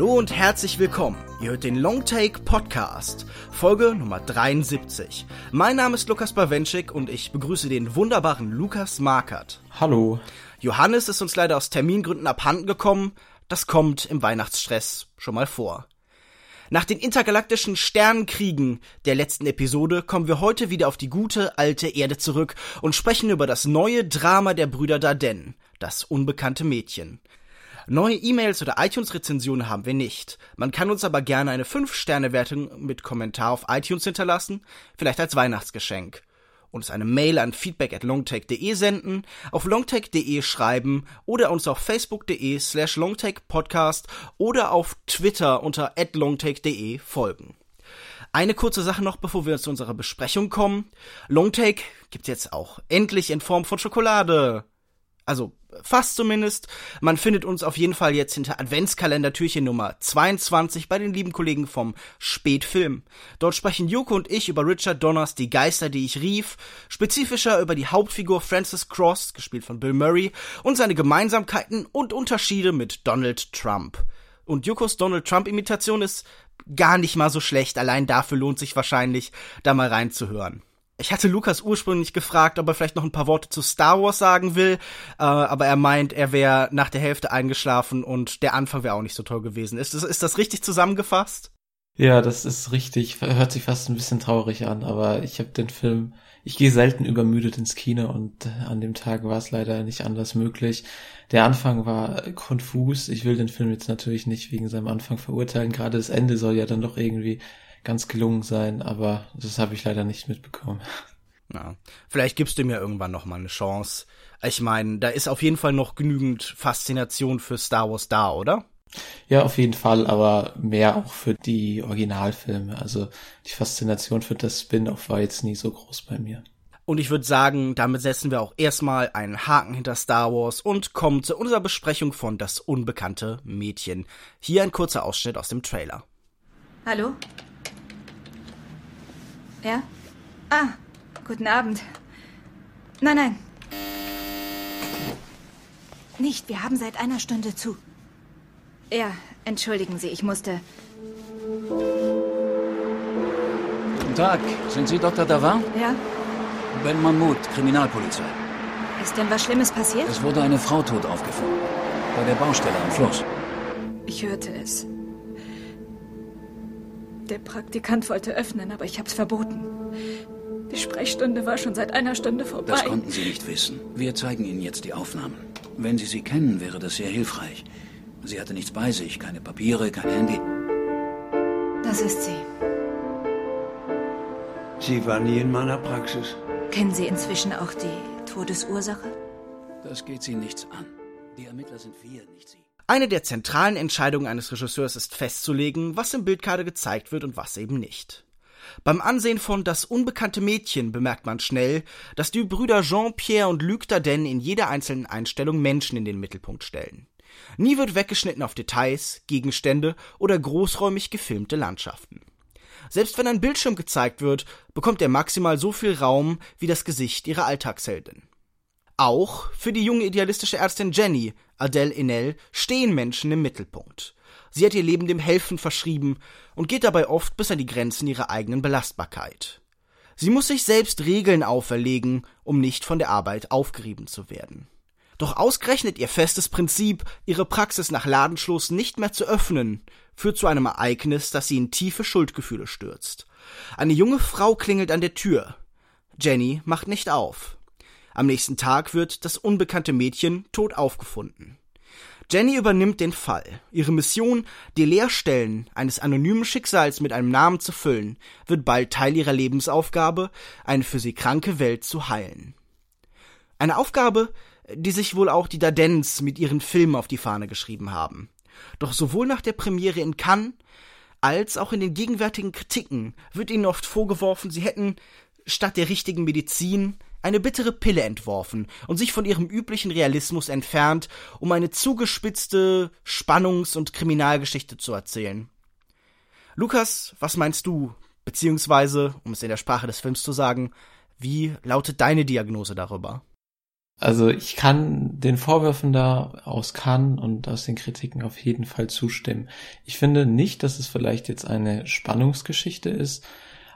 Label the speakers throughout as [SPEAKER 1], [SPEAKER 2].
[SPEAKER 1] Hallo und herzlich willkommen. Ihr hört den Longtake Podcast, Folge Nummer 73. Mein Name ist Lukas Bawenschik und ich begrüße den wunderbaren Lukas Markert.
[SPEAKER 2] Hallo.
[SPEAKER 1] Johannes ist uns leider aus Termingründen abhanden gekommen. Das kommt im Weihnachtsstress schon mal vor. Nach den intergalaktischen Sternenkriegen der letzten Episode kommen wir heute wieder auf die gute alte Erde zurück und sprechen über das neue Drama der Brüder Dardenne, das unbekannte Mädchen. Neue E-Mails oder iTunes-Rezensionen haben wir nicht. Man kann uns aber gerne eine 5-Sterne-Wertung mit Kommentar auf iTunes hinterlassen, vielleicht als Weihnachtsgeschenk. Uns eine Mail an feedback at longtech.de senden, auf longtech.de schreiben oder uns auf facebook.de slash longtechpodcast oder auf Twitter unter at longtech.de folgen. Eine kurze Sache noch, bevor wir zu unserer Besprechung kommen. Longtake gibt's jetzt auch endlich in Form von Schokolade. Also fast zumindest. Man findet uns auf jeden Fall jetzt hinter Adventskalender-Türchen Nummer 22 bei den lieben Kollegen vom Spätfilm. Dort sprechen Joko und ich über Richard Donners Die Geister, die ich rief, spezifischer über die Hauptfigur Francis Cross, gespielt von Bill Murray, und seine Gemeinsamkeiten und Unterschiede mit Donald Trump. Und Jokos Donald Trump-Imitation ist gar nicht mal so schlecht, allein dafür lohnt sich wahrscheinlich, da mal reinzuhören. Ich hatte Lukas ursprünglich gefragt, ob er vielleicht noch ein paar Worte zu Star Wars sagen will, äh, aber er meint, er wäre nach der Hälfte eingeschlafen und der Anfang wäre auch nicht so toll gewesen. Ist das, ist das richtig zusammengefasst?
[SPEAKER 2] Ja, das ist richtig. Hört sich fast ein bisschen traurig an, aber ich habe den Film, ich gehe selten übermüdet ins Kino und äh, an dem Tag war es leider nicht anders möglich. Der Anfang war konfus. Ich will den Film jetzt natürlich nicht wegen seinem Anfang verurteilen. Gerade das Ende soll ja dann doch irgendwie ganz gelungen sein, aber das habe ich leider nicht mitbekommen.
[SPEAKER 1] Ja, vielleicht gibst du mir irgendwann noch mal eine Chance. Ich meine, da ist auf jeden Fall noch genügend Faszination für Star Wars da, oder?
[SPEAKER 2] Ja, auf jeden Fall, aber mehr auch für die Originalfilme. Also die Faszination für das Spin-off war jetzt nie so groß bei mir.
[SPEAKER 1] Und ich würde sagen, damit setzen wir auch erstmal einen Haken hinter Star Wars und kommen zu unserer Besprechung von Das unbekannte Mädchen. Hier ein kurzer Ausschnitt aus dem Trailer.
[SPEAKER 3] Hallo? Ja? Ah, guten Abend. Nein, nein. Nicht, wir haben seit einer Stunde zu. Ja, entschuldigen Sie, ich musste.
[SPEAKER 4] Guten Tag, sind Sie Dr. Davin?
[SPEAKER 3] Ja?
[SPEAKER 4] Ben Mahmoud, Kriminalpolizei.
[SPEAKER 3] Ist denn was Schlimmes passiert?
[SPEAKER 4] Es wurde eine Frau tot aufgefunden. Bei der Baustelle am Fluss.
[SPEAKER 3] Ich hörte es. Der Praktikant wollte öffnen, aber ich hab's verboten. Die Sprechstunde war schon seit einer Stunde vorbei.
[SPEAKER 4] Das konnten Sie nicht wissen. Wir zeigen Ihnen jetzt die Aufnahmen. Wenn Sie sie kennen, wäre das sehr hilfreich. Sie hatte nichts bei sich, keine Papiere, kein Handy.
[SPEAKER 3] Das ist sie.
[SPEAKER 5] Sie war nie in meiner Praxis.
[SPEAKER 3] Kennen Sie inzwischen auch die Todesursache?
[SPEAKER 4] Das geht Sie nichts an. Die Ermittler sind wir, nicht Sie.
[SPEAKER 1] Eine der zentralen Entscheidungen eines Regisseurs ist festzulegen, was im Bildkarte gezeigt wird und was eben nicht. Beim Ansehen von Das unbekannte Mädchen bemerkt man schnell, dass die Brüder Jean-Pierre und Luc Dardenne in jeder einzelnen Einstellung Menschen in den Mittelpunkt stellen. Nie wird weggeschnitten auf Details, Gegenstände oder großräumig gefilmte Landschaften. Selbst wenn ein Bildschirm gezeigt wird, bekommt er maximal so viel Raum wie das Gesicht ihrer Alltagsheldin. Auch für die junge idealistische Ärztin Jenny, Adele Enel, stehen Menschen im Mittelpunkt. Sie hat ihr Leben dem Helfen verschrieben und geht dabei oft bis an die Grenzen ihrer eigenen Belastbarkeit. Sie muss sich selbst Regeln auferlegen, um nicht von der Arbeit aufgerieben zu werden. Doch ausgerechnet ihr festes Prinzip, ihre Praxis nach Ladenschluss nicht mehr zu öffnen, führt zu einem Ereignis, das sie in tiefe Schuldgefühle stürzt. Eine junge Frau klingelt an der Tür. Jenny macht nicht auf. Am nächsten Tag wird das unbekannte Mädchen tot aufgefunden. Jenny übernimmt den Fall. Ihre Mission, die Leerstellen eines anonymen Schicksals mit einem Namen zu füllen, wird bald Teil ihrer Lebensaufgabe, eine für sie kranke Welt zu heilen. Eine Aufgabe, die sich wohl auch die Dardens mit ihren Filmen auf die Fahne geschrieben haben. Doch sowohl nach der Premiere in Cannes als auch in den gegenwärtigen Kritiken wird ihnen oft vorgeworfen, sie hätten statt der richtigen Medizin eine bittere Pille entworfen und sich von ihrem üblichen Realismus entfernt, um eine zugespitzte Spannungs- und Kriminalgeschichte zu erzählen. Lukas, was meinst du? Beziehungsweise, um es in der Sprache des Films zu sagen, wie lautet deine Diagnose darüber?
[SPEAKER 2] Also ich kann den Vorwürfen da aus Cannes und aus den Kritiken auf jeden Fall zustimmen. Ich finde nicht, dass es vielleicht jetzt eine Spannungsgeschichte ist,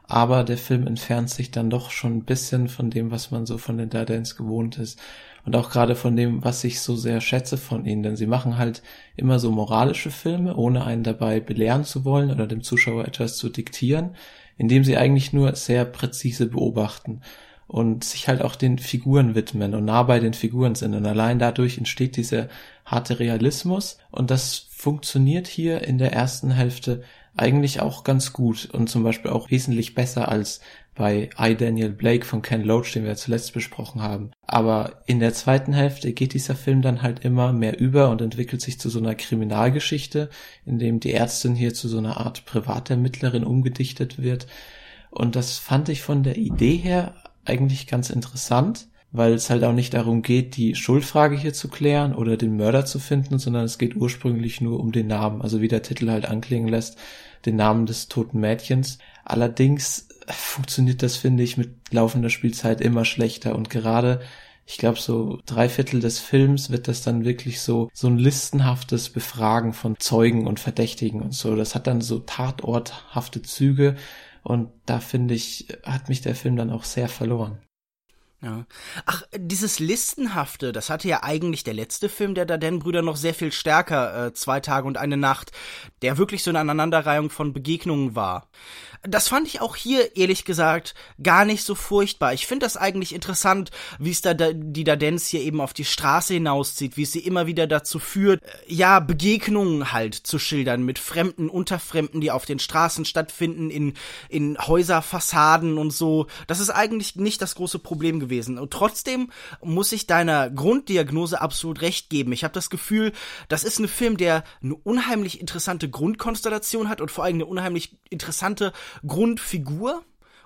[SPEAKER 2] aber der Film entfernt sich dann doch schon ein bisschen von dem, was man so von den Dardens gewohnt ist. Und auch gerade von dem, was ich so sehr schätze von ihnen, denn sie machen halt immer so moralische Filme, ohne einen dabei belehren zu wollen oder dem Zuschauer etwas zu diktieren, indem sie eigentlich nur sehr präzise beobachten und sich halt auch den Figuren widmen und nah bei den Figuren sind. Und allein dadurch entsteht dieser harte Realismus und das funktioniert hier in der ersten Hälfte eigentlich auch ganz gut und zum Beispiel auch wesentlich besser als bei I Daniel Blake von Ken Loach, den wir zuletzt besprochen haben. Aber in der zweiten Hälfte geht dieser Film dann halt immer mehr über und entwickelt sich zu so einer Kriminalgeschichte, in dem die Ärztin hier zu so einer Art Privatermittlerin umgedichtet wird. Und das fand ich von der Idee her eigentlich ganz interessant, weil es halt auch nicht darum geht, die Schuldfrage hier zu klären oder den Mörder zu finden, sondern es geht ursprünglich nur um den Namen, also wie der Titel halt anklingen lässt, den Namen des toten Mädchens. Allerdings funktioniert das, finde ich, mit laufender Spielzeit immer schlechter und gerade ich glaube, so drei Viertel des Films wird das dann wirklich so, so ein listenhaftes Befragen von Zeugen und Verdächtigen und so. Das hat dann so tatorthafte Züge und da finde ich, hat mich der Film dann auch sehr verloren.
[SPEAKER 1] Ja. Ach, dieses Listenhafte, das hatte ja eigentlich der letzte Film der Darden-Brüder noch sehr viel stärker, äh, Zwei Tage und eine Nacht, der wirklich so eine Aneinanderreihung von Begegnungen war das fand ich auch hier, ehrlich gesagt, gar nicht so furchtbar. Ich finde das eigentlich interessant, wie es da die Dadenz hier eben auf die Straße hinauszieht, wie es sie immer wieder dazu führt, äh, ja, Begegnungen halt zu schildern mit Fremden, Unterfremden, die auf den Straßen stattfinden, in, in Häuserfassaden und so. Das ist eigentlich nicht das große Problem gewesen. Und trotzdem muss ich deiner Grunddiagnose absolut recht geben. Ich habe das Gefühl, das ist ein Film, der eine unheimlich interessante Grundkonstellation hat und vor allem eine unheimlich interessante Grundfigur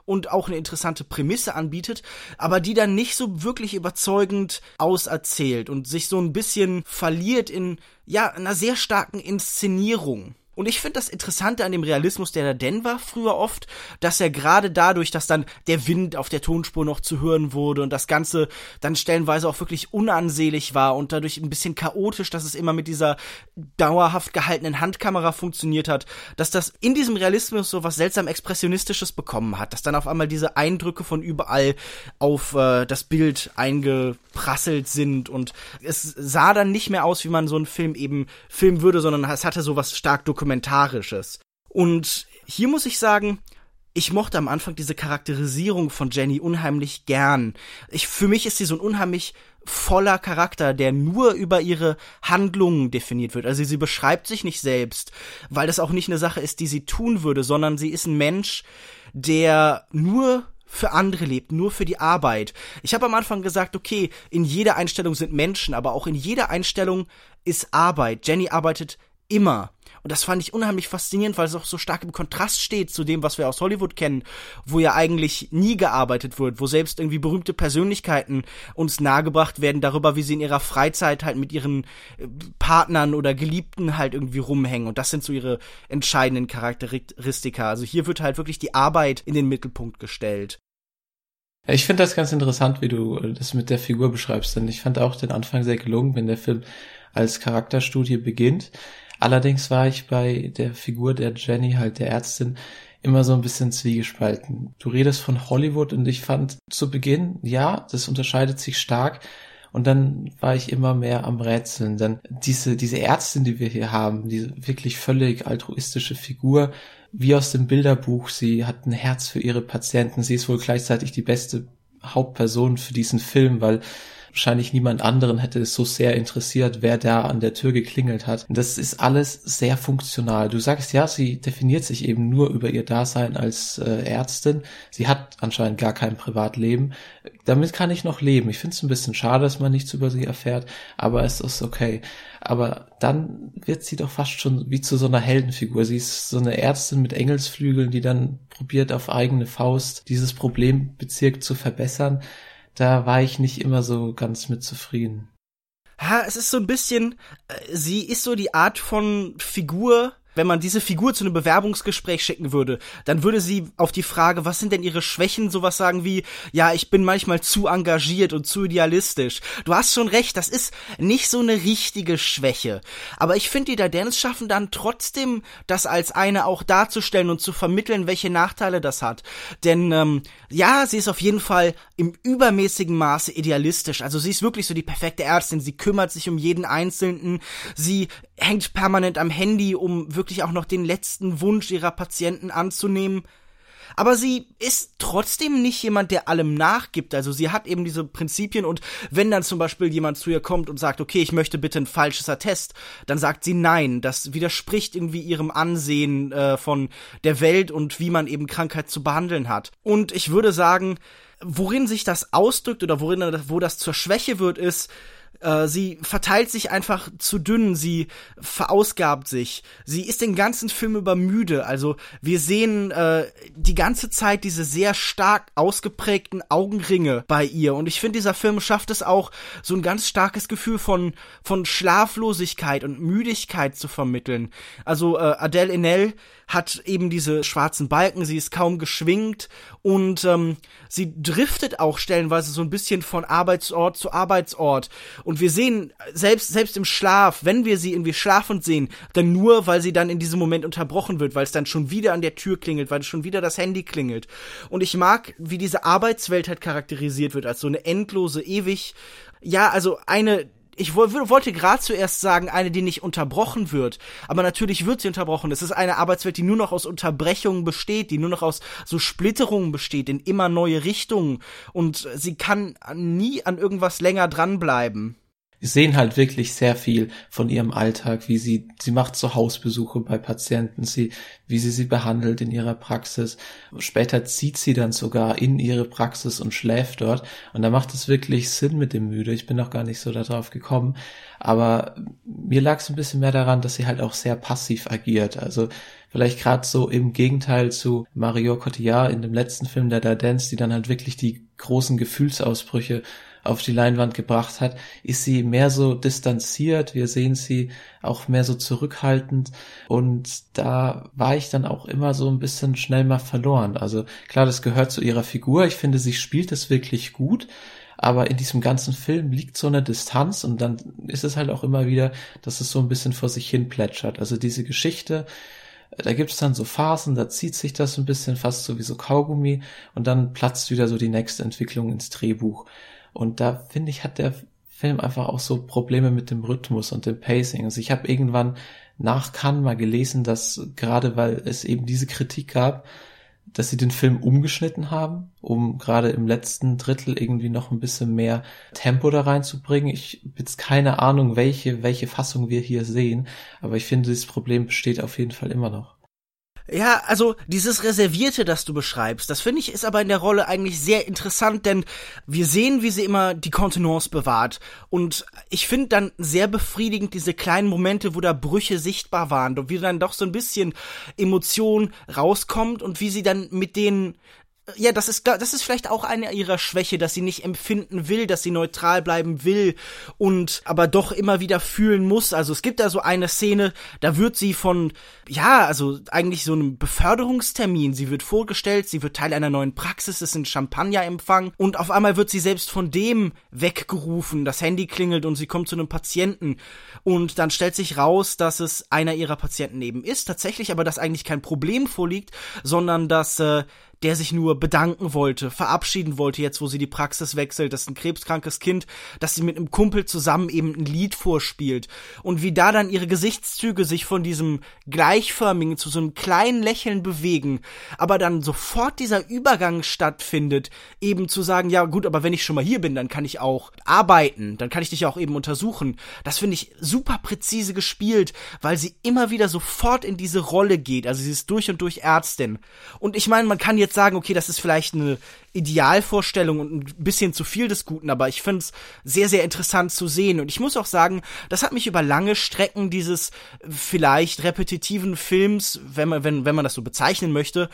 [SPEAKER 1] und auch eine interessante Prämisse anbietet, aber die dann nicht so wirklich überzeugend auserzählt und sich so ein bisschen verliert in ja einer sehr starken Inszenierung. Und ich finde das Interessante an dem Realismus, der da denn war früher oft, dass er gerade dadurch, dass dann der Wind auf der Tonspur noch zu hören wurde und das Ganze dann stellenweise auch wirklich unansehlich war und dadurch ein bisschen chaotisch, dass es immer mit dieser dauerhaft gehaltenen Handkamera funktioniert hat, dass das in diesem Realismus so was seltsam Expressionistisches bekommen hat, dass dann auf einmal diese Eindrücke von überall auf äh, das Bild eingeprasselt sind und es sah dann nicht mehr aus, wie man so einen Film eben filmen würde, sondern es hatte so was stark dokumentiert Dokumentarisches. Und hier muss ich sagen, ich mochte am Anfang diese Charakterisierung von Jenny unheimlich gern. Ich, für mich ist sie so ein unheimlich voller Charakter, der nur über ihre Handlungen definiert wird. Also sie beschreibt sich nicht selbst, weil das auch nicht eine Sache ist, die sie tun würde, sondern sie ist ein Mensch, der nur für andere lebt, nur für die Arbeit. Ich habe am Anfang gesagt, okay, in jeder Einstellung sind Menschen, aber auch in jeder Einstellung ist Arbeit. Jenny arbeitet immer. Und das fand ich unheimlich faszinierend, weil es auch so stark im Kontrast steht zu dem, was wir aus Hollywood kennen, wo ja eigentlich nie gearbeitet wird, wo selbst irgendwie berühmte Persönlichkeiten uns nahegebracht werden darüber, wie sie in ihrer Freizeit halt mit ihren äh, Partnern oder Geliebten halt irgendwie rumhängen. Und das sind so ihre entscheidenden Charakteristika. Also hier wird halt wirklich die Arbeit in den Mittelpunkt gestellt.
[SPEAKER 2] Ich finde das ganz interessant, wie du das mit der Figur beschreibst, denn ich fand auch den Anfang sehr gelungen, wenn der Film als Charakterstudie beginnt. Allerdings war ich bei der Figur der Jenny, halt der Ärztin, immer so ein bisschen zwiegespalten. Du redest von Hollywood und ich fand zu Beginn, ja, das unterscheidet sich stark. Und dann war ich immer mehr am Rätseln. Denn diese, diese Ärztin, die wir hier haben, diese wirklich völlig altruistische Figur, wie aus dem Bilderbuch, sie hat ein Herz für ihre Patienten. Sie ist wohl gleichzeitig die beste Hauptperson für diesen Film, weil wahrscheinlich niemand anderen hätte es so sehr interessiert, wer da an der Tür geklingelt hat. Das ist alles sehr funktional. Du sagst ja, sie definiert sich eben nur über ihr Dasein als äh, Ärztin. Sie hat anscheinend gar kein Privatleben. Damit kann ich noch leben. Ich finde es ein bisschen schade, dass man nichts über sie erfährt, aber es ist okay. Aber dann wird sie doch fast schon wie zu so einer Heldenfigur. Sie ist so eine Ärztin mit Engelsflügeln, die dann probiert auf eigene Faust dieses Problembezirk zu verbessern da war ich nicht immer so ganz mit zufrieden.
[SPEAKER 1] Ha, es ist so ein bisschen, äh, sie ist so die Art von Figur, wenn man diese Figur zu einem Bewerbungsgespräch schicken würde, dann würde sie auf die Frage, was sind denn ihre Schwächen, sowas sagen wie, ja, ich bin manchmal zu engagiert und zu idealistisch. Du hast schon recht, das ist nicht so eine richtige Schwäche. Aber ich finde, die Dardennes schaffen dann trotzdem, das als eine auch darzustellen und zu vermitteln, welche Nachteile das hat. Denn, ähm, ja, sie ist auf jeden Fall im übermäßigen Maße idealistisch. Also sie ist wirklich so die perfekte Ärztin. Sie kümmert sich um jeden Einzelnen. Sie hängt permanent am Handy, um wirklich auch noch den letzten Wunsch ihrer Patienten anzunehmen. Aber sie ist trotzdem nicht jemand, der allem nachgibt. Also sie hat eben diese Prinzipien und wenn dann zum Beispiel jemand zu ihr kommt und sagt, okay, ich möchte bitte ein falsches Attest, dann sagt sie nein. Das widerspricht irgendwie ihrem Ansehen äh, von der Welt und wie man eben Krankheit zu behandeln hat. Und ich würde sagen, worin sich das ausdrückt oder worin wo das zur Schwäche wird, ist, sie verteilt sich einfach zu dünn, sie verausgabt sich. Sie ist den ganzen Film über müde. Also wir sehen äh, die ganze Zeit diese sehr stark ausgeprägten Augenringe bei ihr. Und ich finde, dieser Film schafft es auch, so ein ganz starkes Gefühl von, von Schlaflosigkeit und Müdigkeit zu vermitteln. Also äh, Adele Enel hat eben diese schwarzen Balken, sie ist kaum geschwingt und ähm, sie driftet auch stellenweise so ein bisschen von Arbeitsort zu Arbeitsort. Und wir sehen, selbst, selbst im Schlaf, wenn wir sie irgendwie schlafend sehen, dann nur, weil sie dann in diesem Moment unterbrochen wird, weil es dann schon wieder an der Tür klingelt, weil schon wieder das Handy klingelt. Und ich mag, wie diese Arbeitswelt halt charakterisiert wird, als so eine endlose, ewig, ja, also eine ich wollte gerade zuerst sagen, eine, die nicht unterbrochen wird. Aber natürlich wird sie unterbrochen. Es ist eine Arbeitswelt, die nur noch aus Unterbrechungen besteht, die nur noch aus so Splitterungen besteht in immer neue Richtungen. Und sie kann nie an irgendwas länger dranbleiben
[SPEAKER 2] wir sehen halt wirklich sehr viel von ihrem Alltag, wie sie, sie macht so Hausbesuche bei Patienten, sie, wie sie sie behandelt in ihrer Praxis. Später zieht sie dann sogar in ihre Praxis und schläft dort. Und da macht es wirklich Sinn mit dem Müde. Ich bin noch gar nicht so darauf gekommen. Aber mir lag es ein bisschen mehr daran, dass sie halt auch sehr passiv agiert. Also vielleicht gerade so im Gegenteil zu Mario Cotillard in dem letzten Film der Dance, die dann halt wirklich die großen Gefühlsausbrüche auf die Leinwand gebracht hat, ist sie mehr so distanziert. Wir sehen sie auch mehr so zurückhaltend. Und da war ich dann auch immer so ein bisschen schnell mal verloren. Also klar, das gehört zu ihrer Figur. Ich finde, sie spielt es wirklich gut. Aber in diesem ganzen Film liegt so eine Distanz und dann ist es halt auch immer wieder, dass es so ein bisschen vor sich hin plätschert. Also diese Geschichte, da gibt es dann so Phasen, da zieht sich das ein bisschen fast so wie so Kaugummi und dann platzt wieder so die nächste Entwicklung ins Drehbuch. Und da finde ich, hat der Film einfach auch so Probleme mit dem Rhythmus und dem Pacing. Also ich habe irgendwann nach Cannes mal gelesen, dass gerade weil es eben diese Kritik gab, dass sie den Film umgeschnitten haben, um gerade im letzten Drittel irgendwie noch ein bisschen mehr Tempo da reinzubringen. Ich habe jetzt keine Ahnung, welche, welche Fassung wir hier sehen, aber ich finde, dieses Problem besteht auf jeden Fall immer noch.
[SPEAKER 1] Ja, also dieses Reservierte, das du beschreibst, das finde ich ist aber in der Rolle eigentlich sehr interessant, denn wir sehen, wie sie immer die Kontenance bewahrt. Und ich finde dann sehr befriedigend diese kleinen Momente, wo da Brüche sichtbar waren und wie dann doch so ein bisschen Emotion rauskommt und wie sie dann mit denen ja, das ist, das ist vielleicht auch eine ihrer Schwäche, dass sie nicht empfinden will, dass sie neutral bleiben will und aber doch immer wieder fühlen muss. Also es gibt da so eine Szene, da wird sie von, ja, also eigentlich so einem Beförderungstermin, sie wird vorgestellt, sie wird Teil einer neuen Praxis, es sind Champagnerempfang und auf einmal wird sie selbst von dem weggerufen, das Handy klingelt und sie kommt zu einem Patienten und dann stellt sich raus, dass es einer ihrer Patienten eben ist, tatsächlich aber, dass eigentlich kein Problem vorliegt, sondern dass äh, der sich nur bedanken wollte, verabschieden wollte, jetzt wo sie die Praxis wechselt, das ist ein krebskrankes Kind, dass sie mit einem Kumpel zusammen eben ein Lied vorspielt. Und wie da dann ihre Gesichtszüge sich von diesem gleichförmigen zu so einem kleinen Lächeln bewegen, aber dann sofort dieser Übergang stattfindet, eben zu sagen, ja gut, aber wenn ich schon mal hier bin, dann kann ich auch arbeiten, dann kann ich dich auch eben untersuchen. Das finde ich super präzise gespielt, weil sie immer wieder sofort in diese Rolle geht. Also sie ist durch und durch Ärztin. Und ich meine, man kann jetzt jetzt sagen, okay, das ist vielleicht eine Idealvorstellung und ein bisschen zu viel des Guten, aber ich finde es sehr, sehr interessant zu sehen. Und ich muss auch sagen, das hat mich über lange Strecken dieses vielleicht repetitiven Films, wenn man, wenn, wenn man das so bezeichnen möchte,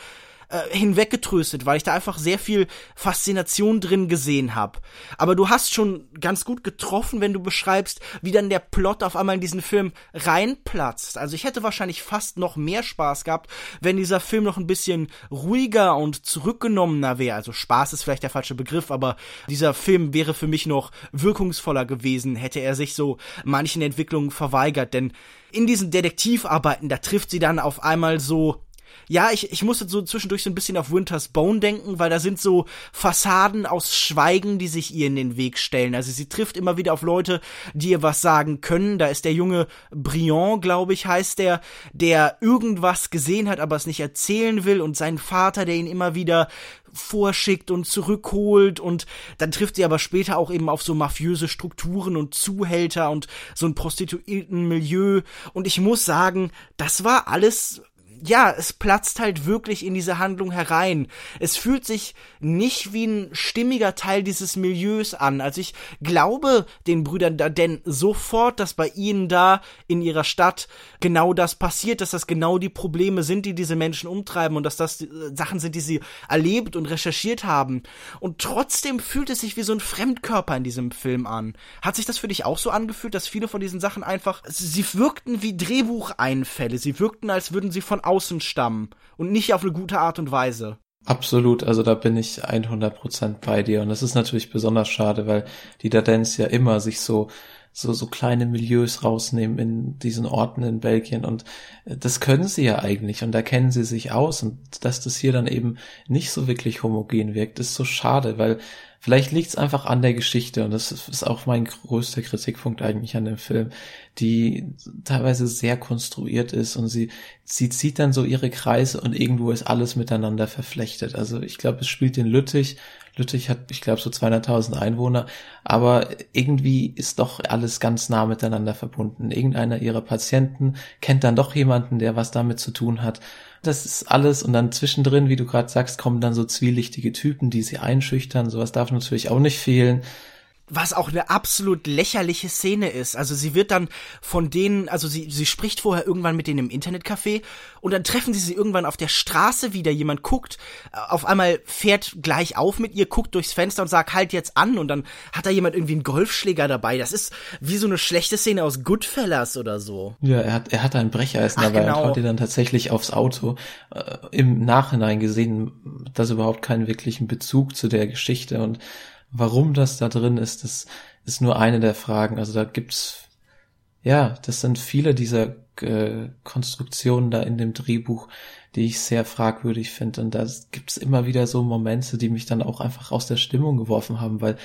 [SPEAKER 1] äh, hinweggetröstet, weil ich da einfach sehr viel Faszination drin gesehen habe. Aber du hast schon ganz gut getroffen, wenn du beschreibst, wie dann der Plot auf einmal in diesen Film reinplatzt. Also ich hätte wahrscheinlich fast noch mehr Spaß gehabt, wenn dieser Film noch ein bisschen ruhiger und zurückgenommener wäre. Also Spaß ist vielleicht der falsche Begriff, aber dieser Film wäre für mich noch wirkungsvoller gewesen, hätte er sich so manchen Entwicklungen verweigert, denn in diesen Detektivarbeiten, da trifft sie dann auf einmal so ja, ich, ich musste so zwischendurch so ein bisschen auf Winter's Bone denken, weil da sind so Fassaden aus Schweigen, die sich ihr in den Weg stellen. Also sie trifft immer wieder auf Leute, die ihr was sagen können. Da ist der junge Briand, glaube ich, heißt der, der irgendwas gesehen hat, aber es nicht erzählen will und sein Vater, der ihn immer wieder vorschickt und zurückholt und dann trifft sie aber später auch eben auf so mafiöse Strukturen und Zuhälter und so ein Prostituiertenmilieu und ich muss sagen, das war alles ja, es platzt halt wirklich in diese Handlung herein. Es fühlt sich nicht wie ein stimmiger Teil dieses Milieus an. Also ich glaube den Brüdern da denn sofort, dass bei ihnen da in ihrer Stadt genau das passiert, dass das genau die Probleme sind, die diese Menschen umtreiben und dass das äh, Sachen sind, die sie erlebt und recherchiert haben. Und trotzdem fühlt es sich wie so ein Fremdkörper in diesem Film an. Hat sich das für dich auch so angefühlt, dass viele von diesen Sachen einfach, sie wirkten wie Drehbucheinfälle. Sie wirkten, als würden sie von außen stammen und nicht auf eine gute Art und Weise.
[SPEAKER 2] Absolut, also da bin ich 100% bei dir. Und das ist natürlich besonders schade, weil die Dadenz ja immer sich so so so kleine Milieus rausnehmen in diesen Orten in Belgien. Und äh, das können sie ja eigentlich und da kennen sie sich aus. Und dass das hier dann eben nicht so wirklich homogen wirkt, ist so schade, weil Vielleicht liegt es einfach an der Geschichte und das ist auch mein größter Kritikpunkt eigentlich an dem Film, die teilweise sehr konstruiert ist und sie, sie zieht dann so ihre Kreise und irgendwo ist alles miteinander verflechtet. Also ich glaube, es spielt in Lüttich. Lüttich hat, ich glaube, so 200.000 Einwohner, aber irgendwie ist doch alles ganz nah miteinander verbunden. Irgendeiner ihrer Patienten kennt dann doch jemanden, der was damit zu tun hat das ist alles und dann zwischendrin, wie du gerade sagst, kommen dann so zwielichtige Typen, die sie einschüchtern. Sowas darf natürlich auch nicht fehlen
[SPEAKER 1] was auch eine absolut lächerliche Szene ist. Also sie wird dann von denen, also sie, sie spricht vorher irgendwann mit denen im Internetcafé und dann treffen sie sie irgendwann auf der Straße wieder. Jemand guckt, äh, auf einmal fährt gleich auf mit ihr, guckt durchs Fenster und sagt halt jetzt an und dann hat da jemand irgendwie einen Golfschläger dabei. Das ist wie so eine schlechte Szene aus Goodfellas oder so.
[SPEAKER 2] Ja, er hat, er hat ein Brecheisen dabei genau. und haut ihr dann tatsächlich aufs Auto. Äh, Im Nachhinein gesehen, das überhaupt keinen wirklichen Bezug zu der Geschichte und warum das da drin ist, das ist nur eine der Fragen. Also da gibt's, ja, das sind viele dieser äh, Konstruktionen da in dem Drehbuch, die ich sehr fragwürdig finde. Und da gibt's immer wieder so Momente, die mich dann auch einfach aus der Stimmung geworfen haben, weil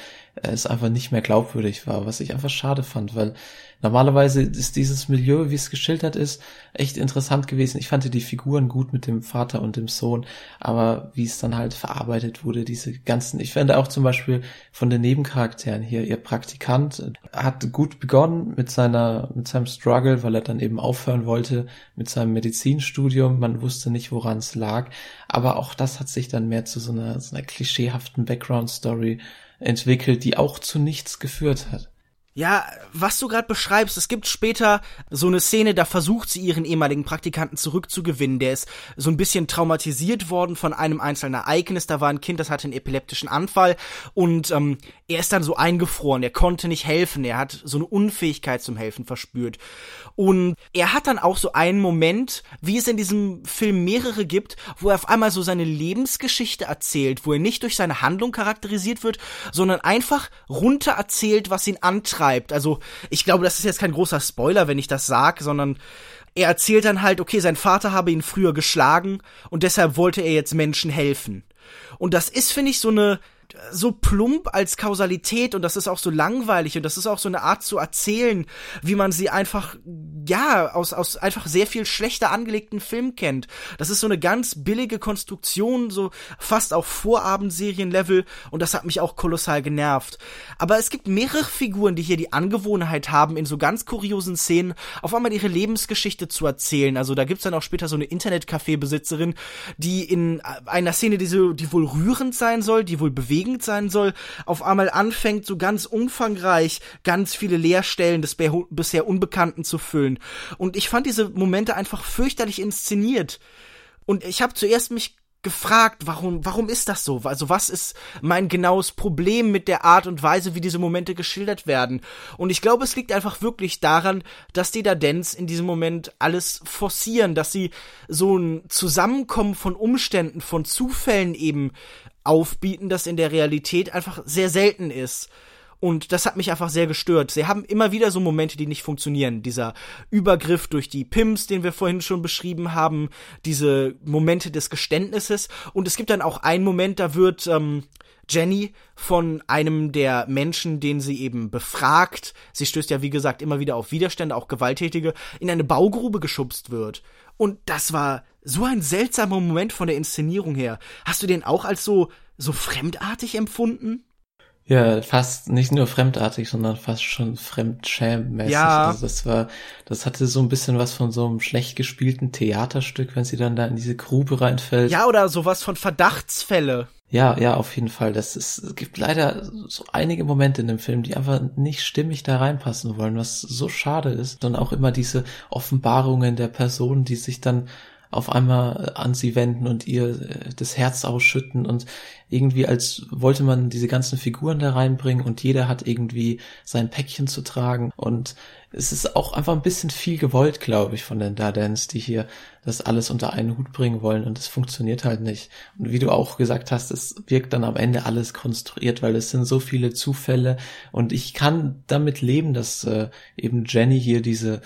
[SPEAKER 2] es einfach nicht mehr glaubwürdig war, was ich einfach schade fand, weil normalerweise ist dieses Milieu, wie es geschildert ist, echt interessant gewesen. Ich fand die Figuren gut mit dem Vater und dem Sohn, aber wie es dann halt verarbeitet wurde, diese ganzen, ich fände auch zum Beispiel von den Nebencharakteren hier, ihr Praktikant hat gut begonnen mit seiner, mit seinem Struggle, weil er dann eben aufhören wollte mit seinem Medizinstudium. Man wusste nicht, woran es lag, aber auch das hat sich dann mehr zu so einer, so einer klischeehaften Background-Story entwickelt, die auch zu nichts geführt hat.
[SPEAKER 1] Ja, was du gerade beschreibst, es gibt später so eine Szene, da versucht sie ihren ehemaligen Praktikanten zurückzugewinnen. Der ist so ein bisschen traumatisiert worden von einem einzelnen Ereignis. Da war ein Kind, das hatte einen epileptischen Anfall und ähm, er ist dann so eingefroren. Er konnte nicht helfen. Er hat so eine Unfähigkeit zum Helfen verspürt. Und er hat dann auch so einen Moment, wie es in diesem Film mehrere gibt, wo er auf einmal so seine Lebensgeschichte erzählt, wo er nicht durch seine Handlung charakterisiert wird, sondern einfach runter erzählt, was ihn antreibt treibt. Also ich glaube, das ist jetzt kein großer Spoiler, wenn ich das sag, sondern er erzählt dann halt, okay, sein Vater habe ihn früher geschlagen und deshalb wollte er jetzt Menschen helfen. Und das ist, finde ich, so eine so plump als Kausalität und das ist auch so langweilig und das ist auch so eine Art zu erzählen, wie man sie einfach, ja, aus, aus einfach sehr viel schlechter angelegten Film kennt. Das ist so eine ganz billige Konstruktion, so fast auf Vorabendserienlevel und das hat mich auch kolossal genervt. Aber es gibt mehrere Figuren, die hier die Angewohnheit haben, in so ganz kuriosen Szenen auf einmal ihre Lebensgeschichte zu erzählen. Also da gibt's dann auch später so eine Internetcafé-Besitzerin, die in einer Szene, die, so, die wohl rührend sein soll, die wohl bewegt bewegend sein soll, auf einmal anfängt, so ganz umfangreich ganz viele Leerstellen des bisher Unbekannten zu füllen. Und ich fand diese Momente einfach fürchterlich inszeniert. Und ich habe zuerst mich gefragt, warum, warum ist das so? Also was ist mein genaues Problem mit der Art und Weise, wie diese Momente geschildert werden? Und ich glaube, es liegt einfach wirklich daran, dass die Dadens in diesem Moment alles forcieren, dass sie so ein Zusammenkommen von Umständen, von Zufällen eben aufbieten, das in der Realität einfach sehr selten ist. Und das hat mich einfach sehr gestört. Sie haben immer wieder so Momente, die nicht funktionieren. Dieser Übergriff durch die Pimps, den wir vorhin schon beschrieben haben, diese Momente des Geständnisses. Und es gibt dann auch einen Moment, da wird ähm, Jenny von einem der Menschen, den sie eben befragt, sie stößt ja wie gesagt immer wieder auf Widerstände, auch gewalttätige, in eine Baugrube geschubst wird. Und das war so ein seltsamer Moment von der Inszenierung her. Hast du den auch als so so fremdartig empfunden?
[SPEAKER 2] Ja, fast nicht nur fremdartig, sondern fast schon fremdschämmäßig. Ja. Also das war, das hatte so ein bisschen was von so einem schlecht gespielten Theaterstück, wenn sie dann da in diese Grube reinfällt.
[SPEAKER 1] Ja, oder sowas von Verdachtsfälle.
[SPEAKER 2] Ja, ja, auf jeden Fall. Das ist, es gibt leider so einige Momente in dem Film, die einfach nicht stimmig da reinpassen wollen, was so schade ist. Und auch immer diese Offenbarungen der Person, die sich dann auf einmal an sie wenden und ihr äh, das Herz ausschütten und irgendwie als wollte man diese ganzen Figuren da reinbringen und jeder hat irgendwie sein Päckchen zu tragen und es ist auch einfach ein bisschen viel gewollt, glaube ich, von den Dardens, die hier das alles unter einen Hut bringen wollen und es funktioniert halt nicht. Und wie du auch gesagt hast, es wirkt dann am Ende alles konstruiert, weil es sind so viele Zufälle und ich kann damit leben, dass äh, eben Jenny hier diese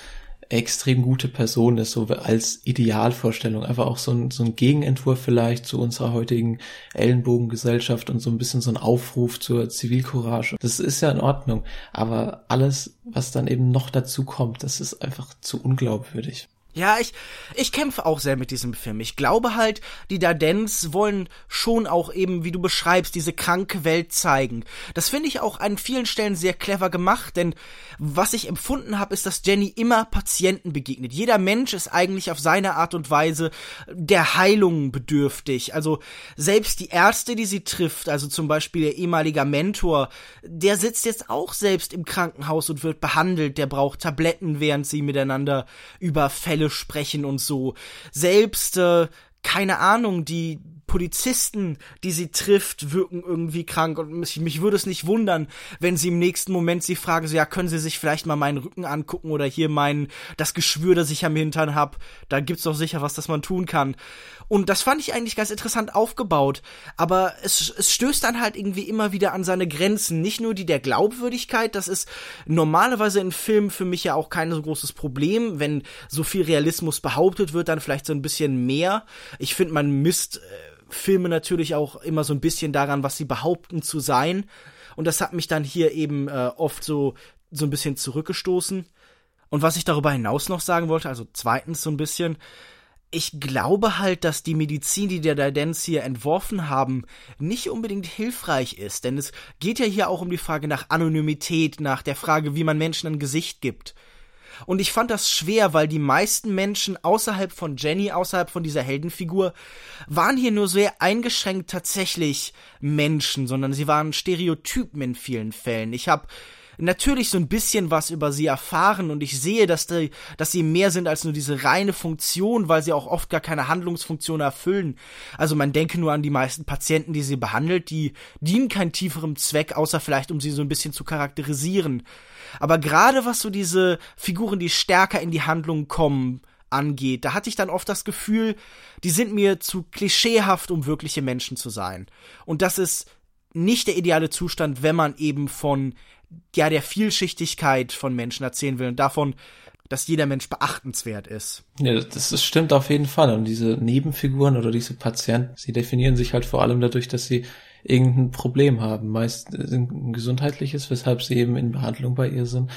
[SPEAKER 2] extrem gute Person ist, so als Idealvorstellung. Einfach auch so ein, so ein Gegenentwurf vielleicht zu unserer heutigen Ellenbogengesellschaft und so ein bisschen so ein Aufruf zur Zivilcourage. Das ist ja in Ordnung. Aber alles, was dann eben noch dazu kommt, das ist einfach zu unglaubwürdig.
[SPEAKER 1] Ja, ich, ich kämpfe auch sehr mit diesem Film. Ich glaube halt, die Dardens wollen schon auch eben, wie du beschreibst, diese kranke Welt zeigen. Das finde ich auch an vielen Stellen sehr clever gemacht, denn was ich empfunden habe, ist, dass Jenny immer Patienten begegnet. Jeder Mensch ist eigentlich auf seine Art und Weise der Heilung bedürftig. Also selbst die Ärzte, die sie trifft, also zum Beispiel ihr ehemaliger Mentor, der sitzt jetzt auch selbst im Krankenhaus und wird behandelt. Der braucht Tabletten, während sie miteinander über Fälle Stelle sprechen und so. Selbst, äh, keine Ahnung, die Polizisten, die sie trifft, wirken irgendwie krank und mich, mich würde es nicht wundern, wenn sie im nächsten Moment sie fragen, so ja, können sie sich vielleicht mal meinen Rücken angucken oder hier mein, das Geschwür, das ich am Hintern hab, da gibt's doch sicher was, das man tun kann. Und das fand ich eigentlich ganz interessant aufgebaut. Aber es, es stößt dann halt irgendwie immer wieder an seine Grenzen. Nicht nur die der Glaubwürdigkeit, das ist normalerweise in Filmen für mich ja auch kein so großes Problem. Wenn so viel Realismus behauptet wird, dann vielleicht so ein bisschen mehr. Ich finde, man misst äh, Filme natürlich auch immer so ein bisschen daran, was sie behaupten zu sein. Und das hat mich dann hier eben äh, oft so, so ein bisschen zurückgestoßen. Und was ich darüber hinaus noch sagen wollte, also zweitens so ein bisschen, ich glaube halt, dass die Medizin, die der Didens hier entworfen haben, nicht unbedingt hilfreich ist. Denn es geht ja hier auch um die Frage nach Anonymität, nach der Frage, wie man Menschen ein Gesicht gibt. Und ich fand das schwer, weil die meisten Menschen außerhalb von Jenny, außerhalb von dieser Heldenfigur, waren hier nur sehr eingeschränkt tatsächlich Menschen, sondern sie waren Stereotypen in vielen Fällen. Ich habe natürlich so ein bisschen was über sie erfahren und ich sehe, dass, die, dass sie mehr sind als nur diese reine Funktion, weil sie auch oft gar keine Handlungsfunktion erfüllen. Also man denke nur an die meisten Patienten, die sie behandelt, die dienen kein tieferem Zweck, außer vielleicht um sie so ein bisschen zu charakterisieren. Aber gerade was so diese Figuren, die stärker in die Handlung kommen, angeht, da hatte ich dann oft das Gefühl, die sind mir zu klischeehaft, um wirkliche Menschen zu sein. Und das ist nicht der ideale Zustand, wenn man eben von ja der Vielschichtigkeit von Menschen erzählen will und davon, dass jeder Mensch beachtenswert ist.
[SPEAKER 2] Ja, das, das stimmt auf jeden Fall. Und diese Nebenfiguren oder diese Patienten, sie definieren sich halt vor allem dadurch, dass sie irgendein Problem haben. Meist ein gesundheitliches, weshalb sie eben in Behandlung bei ihr sind.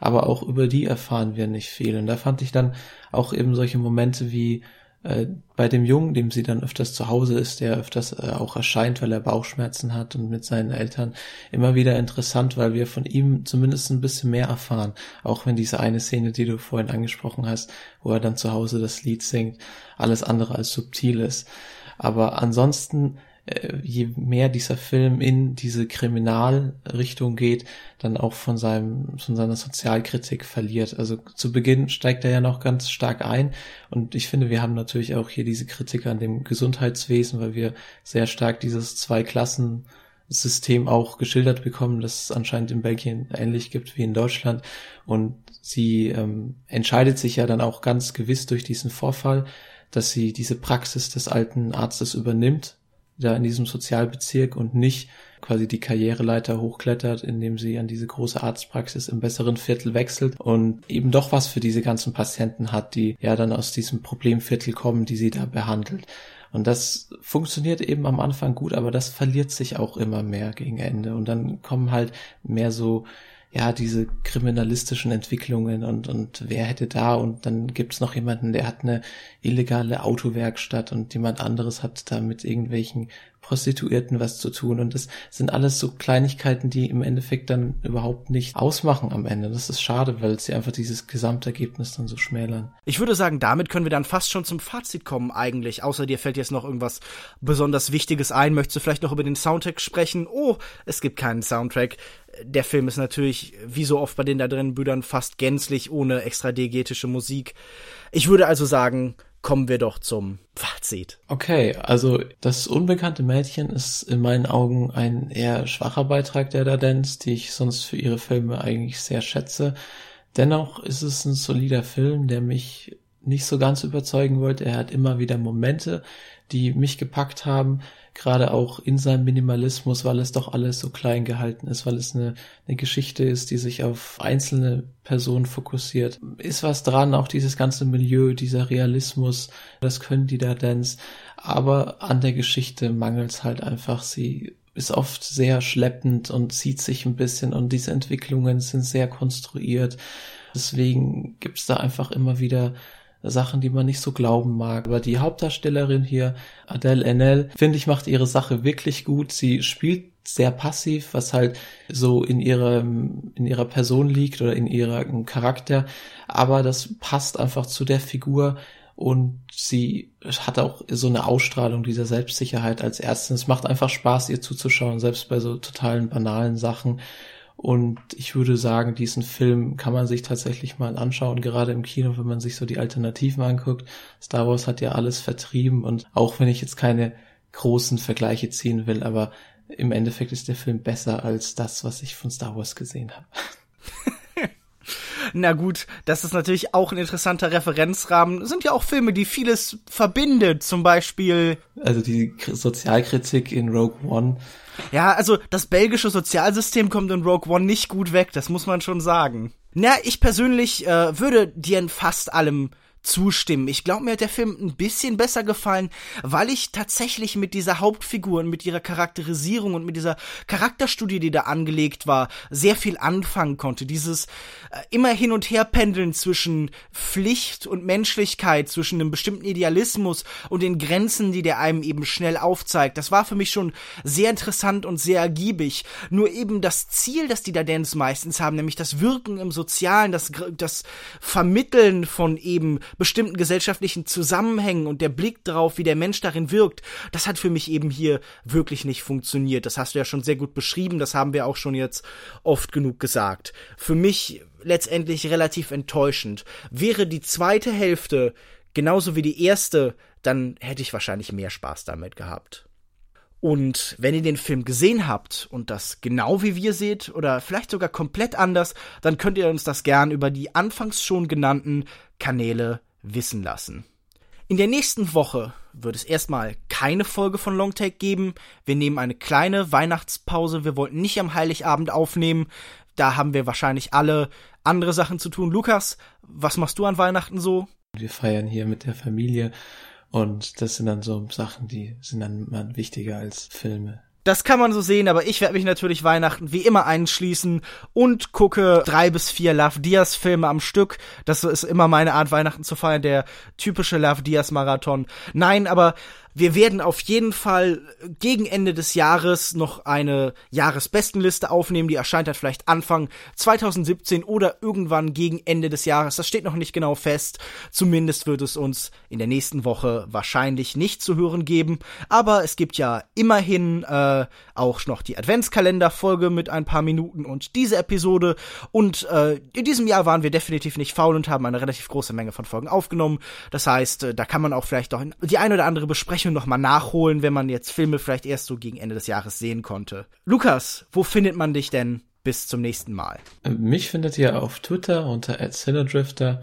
[SPEAKER 2] Aber auch über die erfahren wir nicht viel. Und da fand ich dann auch eben solche Momente wie äh, bei dem Jungen, dem sie dann öfters zu Hause ist, der öfters äh, auch erscheint, weil er Bauchschmerzen hat und mit seinen Eltern, immer wieder interessant, weil wir von ihm zumindest ein bisschen mehr erfahren. Auch wenn diese eine Szene, die du vorhin angesprochen hast, wo er dann zu Hause das Lied singt, alles andere als subtil ist. Aber ansonsten äh, je mehr dieser Film in diese Kriminalrichtung geht, dann auch von seinem, von seiner Sozialkritik verliert. Also zu Beginn steigt er ja noch ganz stark ein und ich finde, wir haben natürlich auch hier diese Kritik an dem Gesundheitswesen, weil wir sehr stark dieses Zwei-Klassen System auch geschildert bekommen, das es anscheinend in Belgien ähnlich gibt wie in Deutschland. Und sie ähm, entscheidet sich ja dann auch ganz gewiss durch diesen Vorfall, dass sie diese Praxis des alten Arztes übernimmt, da in diesem Sozialbezirk und nicht quasi die Karriereleiter hochklettert, indem sie an diese große Arztpraxis im besseren Viertel wechselt und eben doch was für diese ganzen Patienten hat, die ja dann aus diesem Problemviertel kommen, die sie da behandelt. Und das funktioniert eben am Anfang gut, aber das verliert sich auch immer mehr gegen Ende. Und dann kommen halt mehr so, ja, diese kriminalistischen Entwicklungen und, und wer hätte da und dann gibt's noch jemanden, der hat eine illegale Autowerkstatt und jemand anderes hat da mit irgendwelchen Prostituierten was zu tun. Und das sind alles so Kleinigkeiten, die im Endeffekt dann überhaupt nicht ausmachen am Ende. Das ist schade, weil sie einfach dieses Gesamtergebnis dann so schmälern.
[SPEAKER 1] Ich würde sagen, damit können wir dann fast schon zum Fazit kommen eigentlich. Außer dir fällt jetzt noch irgendwas besonders Wichtiges ein. Möchtest du vielleicht noch über den Soundtrack sprechen? Oh, es gibt keinen Soundtrack. Der Film ist natürlich, wie so oft bei den da drinnen Brüdern, fast gänzlich ohne extra diegetische Musik. Ich würde also sagen, kommen wir doch zum Fazit.
[SPEAKER 2] Okay, also das unbekannte Mädchen ist in meinen Augen ein eher schwacher Beitrag der Dardens, die ich sonst für ihre Filme eigentlich sehr schätze. Dennoch ist es ein solider Film, der mich nicht so ganz überzeugen wollte. Er hat immer wieder Momente, die mich gepackt haben gerade auch in seinem Minimalismus, weil es doch alles so klein gehalten ist, weil es eine, eine Geschichte ist, die sich auf einzelne Personen fokussiert. Ist was dran, auch dieses ganze Milieu, dieser Realismus, das können die da Dance, aber an der Geschichte mangelt es halt einfach. Sie ist oft sehr schleppend und zieht sich ein bisschen und diese Entwicklungen sind sehr konstruiert. Deswegen gibt's da einfach immer wieder Sachen, die man nicht so glauben mag. Aber die Hauptdarstellerin hier, Adele Enel, finde ich, macht ihre Sache wirklich gut. Sie spielt sehr passiv, was halt so in ihrem, in ihrer Person liegt oder in ihrem Charakter. Aber das passt einfach zu der Figur und sie hat auch so eine Ausstrahlung dieser Selbstsicherheit als Ärztin. Es macht einfach Spaß, ihr zuzuschauen, selbst bei so totalen banalen Sachen. Und ich würde sagen, diesen Film kann man sich tatsächlich mal anschauen, gerade im Kino, wenn man sich so die Alternativen anguckt. Star Wars hat ja alles vertrieben und auch wenn ich jetzt keine großen Vergleiche ziehen will, aber im Endeffekt ist der Film besser als das, was ich von Star Wars gesehen habe.
[SPEAKER 1] Na gut, das ist natürlich auch ein interessanter Referenzrahmen. Sind ja auch Filme, die vieles verbindet, zum Beispiel.
[SPEAKER 2] Also die Sozialkritik in Rogue One
[SPEAKER 1] ja, also das belgische Sozialsystem kommt in Rogue One nicht gut weg, das muss man schon sagen. Na, ich persönlich äh, würde dir in fast allem zustimmen. Ich glaube, mir hat der Film ein bisschen besser gefallen, weil ich tatsächlich mit dieser Hauptfigur und mit ihrer Charakterisierung und mit dieser Charakterstudie, die da angelegt war, sehr viel anfangen konnte. Dieses äh, immer hin und her pendeln zwischen Pflicht und Menschlichkeit, zwischen einem bestimmten Idealismus und den Grenzen, die der einem eben schnell aufzeigt. Das war für mich schon sehr interessant und sehr ergiebig. Nur eben das Ziel, das die Dardens meistens haben, nämlich das Wirken im Sozialen, das, das Vermitteln von eben bestimmten gesellschaftlichen Zusammenhängen und der Blick darauf, wie der Mensch darin wirkt, das hat für mich eben hier wirklich nicht funktioniert. Das hast du ja schon sehr gut beschrieben, das haben wir auch schon jetzt oft genug gesagt. Für mich letztendlich relativ enttäuschend. Wäre die zweite Hälfte genauso wie die erste, dann hätte ich wahrscheinlich mehr Spaß damit gehabt. Und wenn ihr den Film gesehen habt und das genau wie wir seht oder vielleicht sogar komplett anders, dann könnt ihr uns das gern über die anfangs schon genannten Kanäle wissen lassen. In der nächsten Woche wird es erstmal keine Folge von Longtake geben. Wir nehmen eine kleine Weihnachtspause. Wir wollten nicht am Heiligabend aufnehmen. Da haben wir wahrscheinlich alle andere Sachen zu tun. Lukas, was machst du an Weihnachten so?
[SPEAKER 2] Wir feiern hier mit der Familie und das sind dann so Sachen, die sind dann mal wichtiger als Filme.
[SPEAKER 1] Das kann man so sehen, aber ich werde mich natürlich Weihnachten wie immer einschließen und gucke drei bis vier Love Diaz Filme am Stück. Das ist immer meine Art, Weihnachten zu feiern, der typische Love Diaz Marathon. Nein, aber Wir werden auf jeden Fall gegen Ende des Jahres noch eine Jahresbestenliste aufnehmen. Die erscheint dann vielleicht Anfang 2017 oder irgendwann gegen Ende des Jahres. Das steht noch nicht genau fest. Zumindest wird es uns in der nächsten Woche wahrscheinlich nicht zu hören geben. Aber es gibt ja immerhin äh, auch noch die Adventskalenderfolge mit ein paar Minuten und diese Episode. Und äh, in diesem Jahr waren wir definitiv nicht faul und haben eine relativ große Menge von Folgen aufgenommen. Das heißt, äh, da kann man auch vielleicht auch die eine oder andere Besprechung nochmal nachholen, wenn man jetzt Filme vielleicht erst so gegen Ende des Jahres sehen konnte. Lukas, wo findet man dich denn bis zum nächsten Mal?
[SPEAKER 2] Mich findet ihr auf Twitter unter @cinedrifter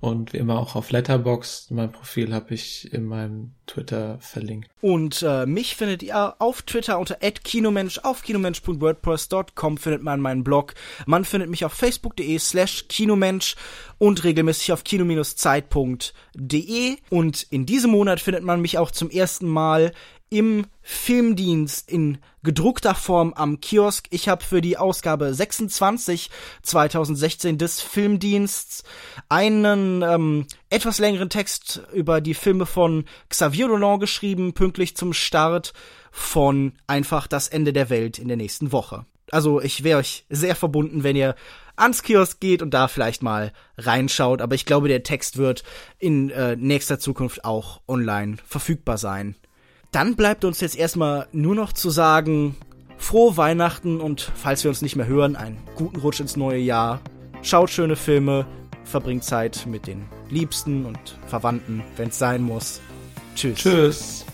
[SPEAKER 2] und wie immer auch auf Letterboxd. Mein Profil habe ich in meinem Twitter verlinkt.
[SPEAKER 1] Und äh, mich findet ihr auf Twitter unter @kinomensch. Auf kinomensch.wordpress.com findet man meinen Blog. Man findet mich auf facebook.de slash kinomensch und regelmäßig auf kino-zeit.de. Und in diesem Monat findet man mich auch zum ersten Mal im Filmdienst in gedruckter Form am Kiosk. Ich habe für die Ausgabe 26 2016 des Filmdiensts einen ähm, etwas längeren Text über die Filme von Xavier Dolan geschrieben, pünktlich zum Start von einfach das Ende der Welt in der nächsten Woche. Also ich wäre euch sehr verbunden, wenn ihr ans Kiosk geht und da vielleicht mal reinschaut. Aber ich glaube, der Text wird in äh, nächster Zukunft auch online verfügbar sein. Dann bleibt uns jetzt erstmal nur noch zu sagen, frohe Weihnachten und falls wir uns nicht mehr hören, einen guten Rutsch ins neue Jahr. Schaut schöne Filme, verbringt Zeit mit den Liebsten und Verwandten, wenn es sein muss. Tschüss.
[SPEAKER 2] Tschüss.